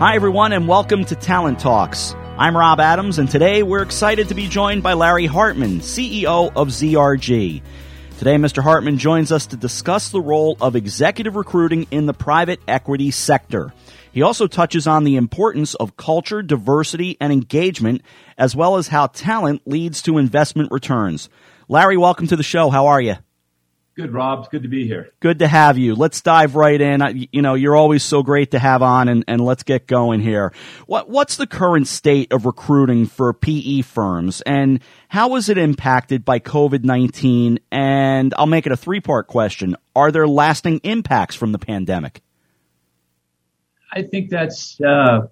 Hi, everyone, and welcome to Talent Talks. I'm Rob Adams, and today we're excited to be joined by Larry Hartmann, CEO of ZRG. Today, Mr. Hartmann joins us to discuss the role of executive recruiting in the private equity sector. He also touches on the importance of culture, diversity, and engagement, as well as how talent leads to investment returns. Larry, welcome to the show. How are you? Good, Rob. Good to be here. Good to have you. Let's dive right in. You know, you're always so great to have on, and, and let's get going here. What What's the current state of recruiting for PE firms, and how is it impacted by COVID 19? And I'll make it a three part question. Are there lasting impacts from the pandemic? I think that's uh,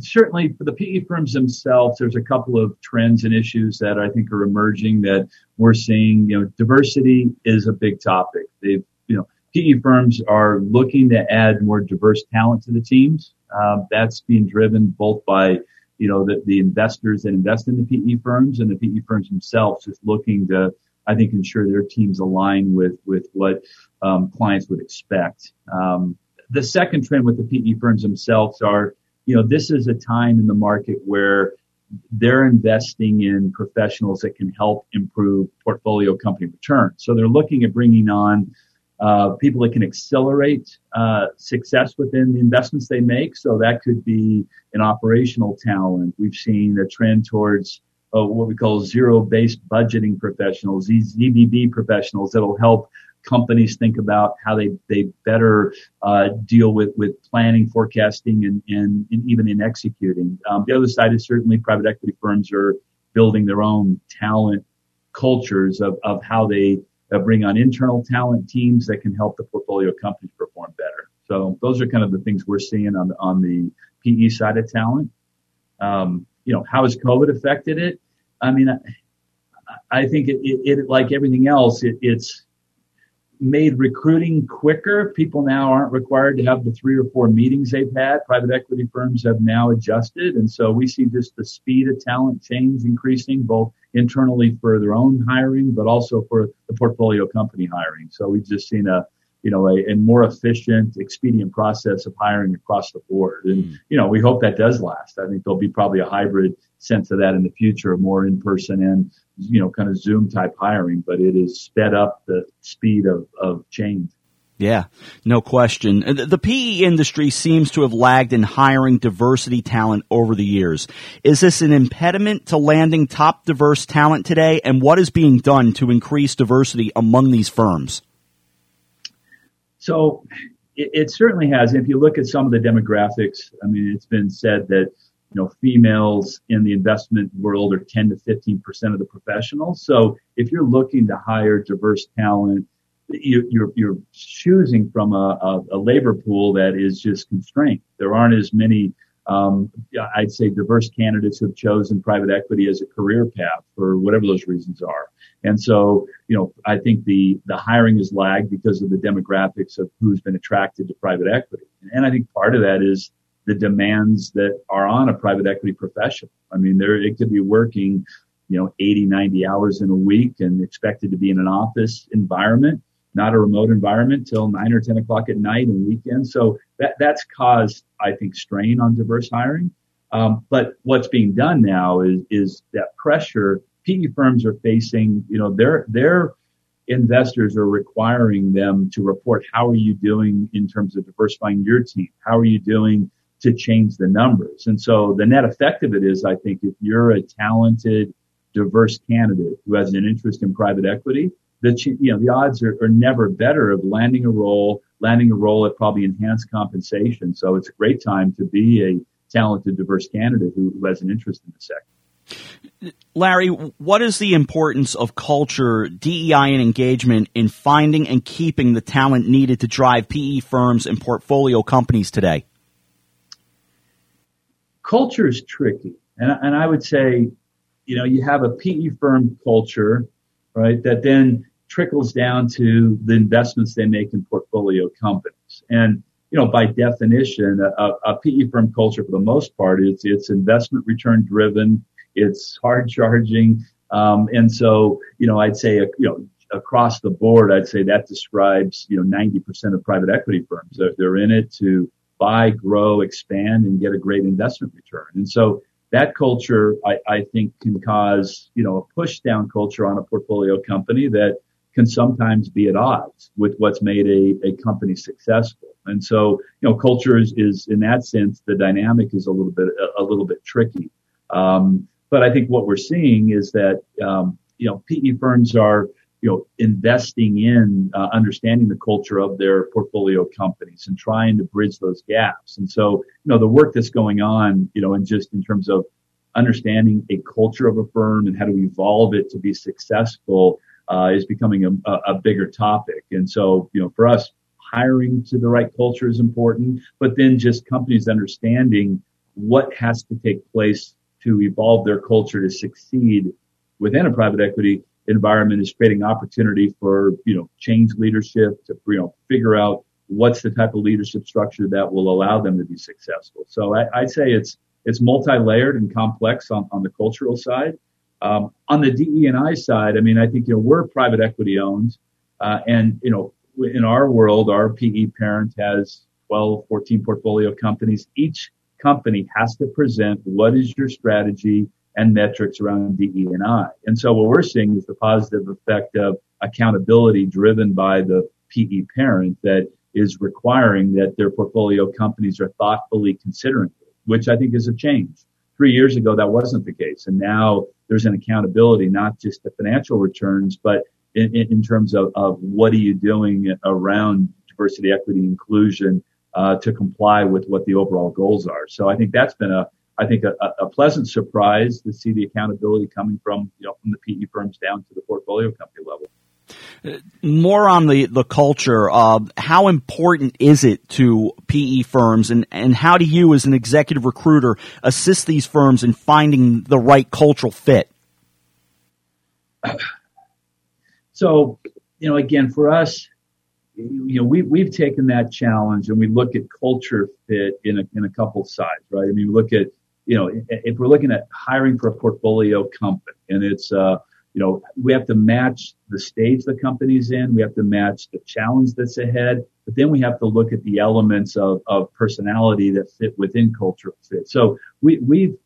certainly for the PE firms themselves. There's a couple of trends and issues that I think are emerging that we're seeing. You know, diversity is a big topic. They've, you know, PE firms are looking to add more diverse talent to the teams. Uh, that's being driven both by, you know, the, the investors that invest in the PE firms and the PE firms themselves just looking to, I think, ensure their teams align with with what um, clients would expect. Um, the second trend with the PE firms themselves are, you know, this is a time in the market where they're investing in professionals that can help improve portfolio company returns. So they're looking at bringing on uh, people that can accelerate uh, success within the investments they make. So that could be an operational talent. We've seen a trend towards uh, what we call zero-based budgeting professionals, these ZBB professionals that'll help companies think about how they, they better uh, deal with, with planning, forecasting, and, and, and even in executing. Um, the other side is certainly private equity firms are building their own talent cultures of, of how they uh, bring on internal talent teams that can help the portfolio companies perform better. So those are kind of the things we're seeing on on the PE side of talent. Um, you know, how has COVID affected it? I mean, I, I think it, it, it, like everything else, it, it's made recruiting quicker. People now aren't required to have the three or four meetings they've had. Private equity firms have now adjusted. And so we see just the speed of talent change increasing both internally for their own hiring, but also for the portfolio company hiring. So we've just seen a, you know, a, a more efficient, expedient process of hiring across the board. And, mm. you know, we hope that does last. I think there'll be probably a hybrid sense of that in the future, more in person and, you know, kind of Zoom type hiring, but it has sped up the speed of, of change. Yeah, no question. The PE industry seems to have lagged in hiring diversity talent over the years. Is this an impediment to landing top diverse talent today? And what is being done to increase diversity among these firms? So it, it, certainly has. If you look at some of the demographics, I mean, it's been said that you know females in the investment world are 10 to 15 percent of the professionals. So if you're looking to hire diverse talent, you, you're you're choosing from a, a, a labor pool that is just constrained. There aren't as many um, I'd say diverse candidates who have chosen private equity as a career path for whatever those reasons are. And so, you know, I think the, the hiring is lagged because of the demographics of who's been attracted to private equity. And I think part of that is the demands that are on a private equity professional. I mean, there, it could be working, you know, 80, 90 hours in a week and expected to be in an office environment not a remote environment till nine or 10 o'clock at night and weekends. So that, that's caused, I think, strain on diverse hiring. Um, but what's being done now is, is that pressure PE firms are facing, you know, their, their investors are requiring them to report how are you doing in terms of diversifying your team? How are you doing to change the numbers? And so the net effect of it is, I think, if you're a talented, diverse candidate who has an interest in private equity, the you know the odds are, are never better of landing a role, landing a role at probably enhanced compensation. So it's a great time to be a talented, diverse candidate who, who has an interest in the sector. Larry, what is the importance of culture, DEI, and engagement in finding and keeping the talent needed to drive PE firms and portfolio companies today? Culture is tricky. And, and I would say, you know, you have a PE firm culture right? That then trickles down to the investments they make in portfolio companies. And, you know, by definition, a, a PE firm culture for the most part is it's investment return driven. It's hard charging. Um, and so, you know, I'd say, you know, across the board, I'd say that describes, you know, 90% of private equity firms. They're, they're in it to buy, grow, expand, and get a great investment return. And so that culture, I, I think, can cause you know a push down culture on a portfolio company that can sometimes be at odds with what's made a, a company successful. And so, you know, culture is, is in that sense, the dynamic is a little bit, a, a little bit tricky. Um, but I think what we're seeing is that, um, you know, PE firms are, you know, investing in uh, understanding the culture of their portfolio companies and trying to bridge those gaps. And so, you know, the work that's going on, you know, and just in terms of understanding a culture of a firm and how to evolve it to be successful uh, is becoming a, a, bigger topic. And so, you know, for us, hiring to the right culture is important, but then just companies understanding what has to take place to evolve their culture to succeed within a private equity environment is creating opportunity for, you know, change leadership to, you know, figure out what's the type of leadership structure that will allow them to be successful. So I, I'd say it's, it's multi-layered and complex on, on the cultural side. Um, on the DE&I side, I mean, I think, you know, we're private equity owned, uh, and, you know, in our world, our PE parent has 12, 14 portfolio companies. Each company has to present what is your strategy and metrics around DE&I. And so what we're seeing is the positive effect of accountability driven by the PE parent that is requiring that their portfolio companies are thoughtfully considering it, which I think is a change. Three years ago, that wasn't the case. And now there's an accountability, not just the financial returns, but in, in terms of, of what are you doing around diversity, equity, inclusion uh, to comply with what the overall goals are. So I think that's been a, I think a, a pleasant surprise to see the accountability coming from, you know, from the PE firms down to the portfolio company level uh, more on the, the culture of how important is it to PE firms and, and how do you as an executive recruiter assist these firms in finding the right cultural fit? So, you know, again, for us, you know, we, we've taken that challenge and we look at culture fit in a, in a couple sides, right? I mean, we look at, you know, if we're looking at hiring for a portfolio company and it's, uh, you know, we have to match the stage the company's in. We have to match the challenge that's ahead. But then we have to look at the elements of, of personality that fit within cultural fit. So we, we've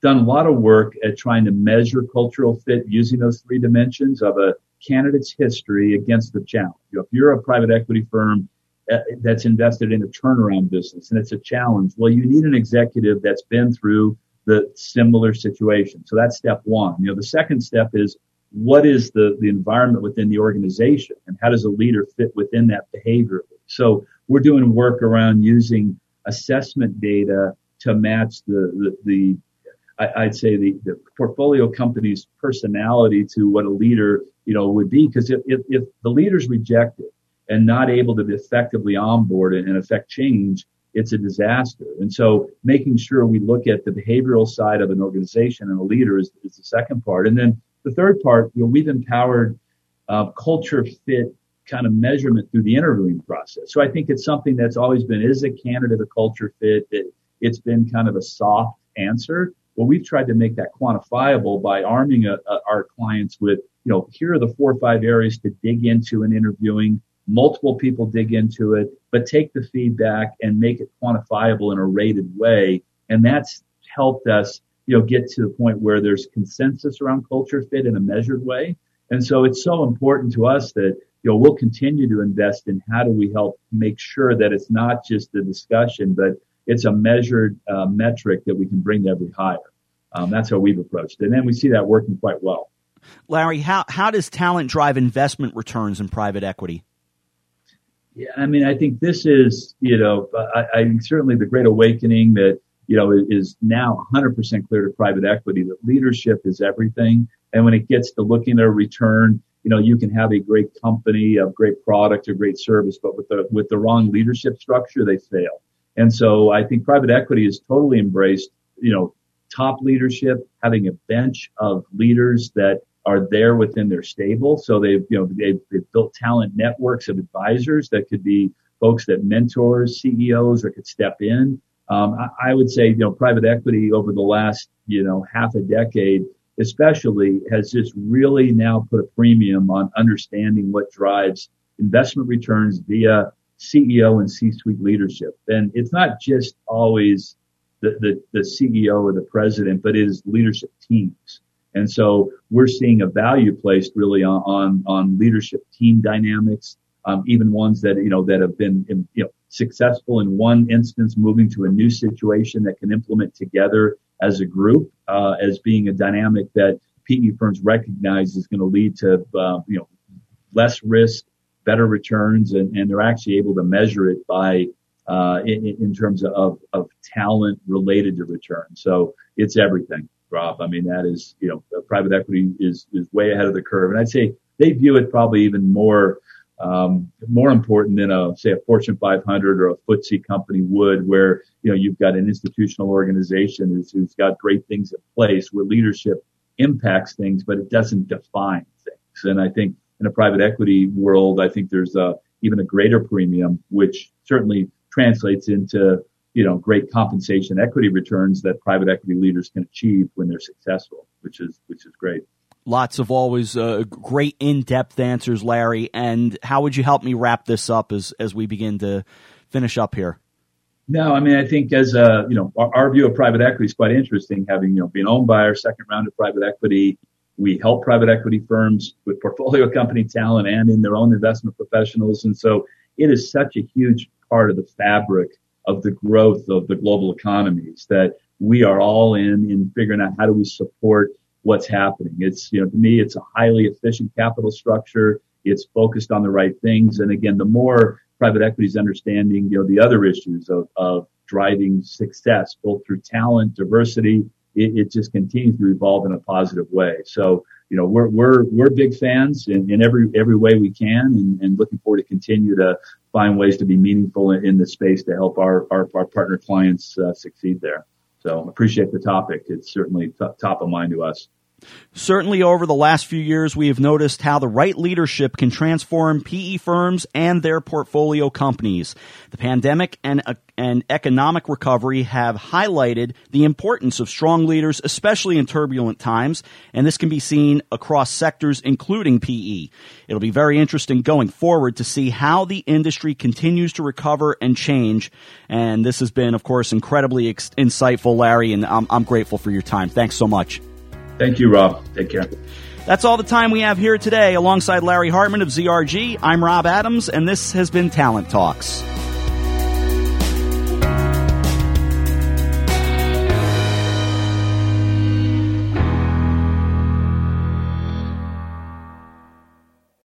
done a lot of work at trying to measure cultural fit using those three dimensions of a candidate's history against the challenge. You know, if you're a private equity firm Uh, that's invested in a turnaround business and it's a challenge, well, you need an executive that's been through the similar situation. So that's step one. You know, the second step is what is the, the environment within the organization and how does a leader fit within that behavior? So we're doing work around using assessment data to match the, the, the I, would say the, the portfolio company's personality to what a leader, you know, would be. Because if, if, if the leader's rejected and not able to effectively onboard and affect change, it's a disaster. And so making sure we look at the behavioral side of an organization and a leader is, is the second part. And then the third part, you know, we've empowered uh, culture fit kind of measurement through the interviewing process. So I think it's something that's always been, is a candidate a culture fit? It, it's been kind of a soft answer. Well, we've tried to make that quantifiable by arming a, a, our clients with, you know, here are the four or five areas to dig into in interviewing multiple people dig into it, but take the feedback and make it quantifiable in a rated way. And that's helped us, you know, get to the point where there's consensus around culture fit in a measured way. And so it's so important to us that, you know, we'll continue to invest in how do we help make sure that it's not just a discussion, but it's a measured uh, metric that we can bring to every hire. Um, that's how we've approached it. And then we see that working quite well. Larry, how, how does talent drive investment returns in private equity? Yeah, I mean, I think this is, you know, I, I certainly the great awakening that, you know, is now 100% clear to private equity that leadership is everything. And when it gets to looking at a return, you know, you can have a great company, a great product, a great service, but with the, with the wrong leadership structure, they fail. And so I think private equity has totally embraced, you know, top leadership, having a bench of leaders that are there within their stable. So they've, you know, they've, they've built talent networks of advisors that could be folks that mentors CEOs or could step in. Um, I, I, would say, you know, private equity over the last, you know, half a decade, especially has just really now put a premium on understanding what drives investment returns via CEO and C-suite leadership. And it's not just always the, the, the CEO or the president, but it is leadership teams. And so we're seeing a value placed really on, on, on leadership team dynamics, um, even ones that, you know, that have been, you know, successful in one instance, moving to a new situation that can implement together as a group, uh, as being a dynamic that PE firms recognize is going to lead to, uh, you know, less risk, better returns, and, and they're actually able to measure it by uh, in, in, terms of, of talent related to return. So it's everything, Rob. I mean, that is, you know, private equity is, is way ahead of the curve. And I'd say they view it probably even more, um, more important than a, say, a Fortune 500 or a FTSE company would, where, you know, you've got an institutional organization who's, who's got great things in place where leadership impacts things, but it doesn't define things. And I think in a private equity world, I think there's a, even a greater premium, which certainly translates into you know great compensation equity returns that private equity leaders can achieve when they're successful, which is which is great. Lots of always uh, great in-depth answers, Larry. And how would you help me wrap this up as as we begin to finish up here? No, I mean I think as a you know our, our view of private equity is quite interesting. Having you know been owned by our second round of private equity, we help private equity firms with portfolio company talent and in their own investment professionals, and so it is such a huge part of the fabric of the growth of the global economies that we are all in in figuring out how do we support what's happening. It's, you know, to me, it's a highly efficient capital structure. It's focused on the right things. And again, the more private equity is understanding, you know, the other issues of, of driving success, both through talent, diversity, it, it, just continues to evolve in a positive way. So, you know, we're, we're, we're big fans in, in every, every way we can and, and looking forward to continue to find ways to be meaningful in, in the space to help our, our, our partner clients uh, succeed there. So appreciate the topic. It's certainly t- top of mind to us. Certainly, over the last few years, we have noticed how the right leadership can transform PE firms and their portfolio companies. The pandemic and, uh, and economic recovery have highlighted the importance of strong leaders, especially in turbulent times, and this can be seen across sectors, including PE. It'll be very interesting going forward to see how the industry continues to recover and change. And this has been, of course, incredibly ex- insightful, Larry, and I'm, I'm grateful for your time. Thanks so much. Thank you, Rob. Take care. That's all the time we have here today. Alongside Larry Hartmann of ZRG, I'm Rob Adams, and this has been Talent Talks.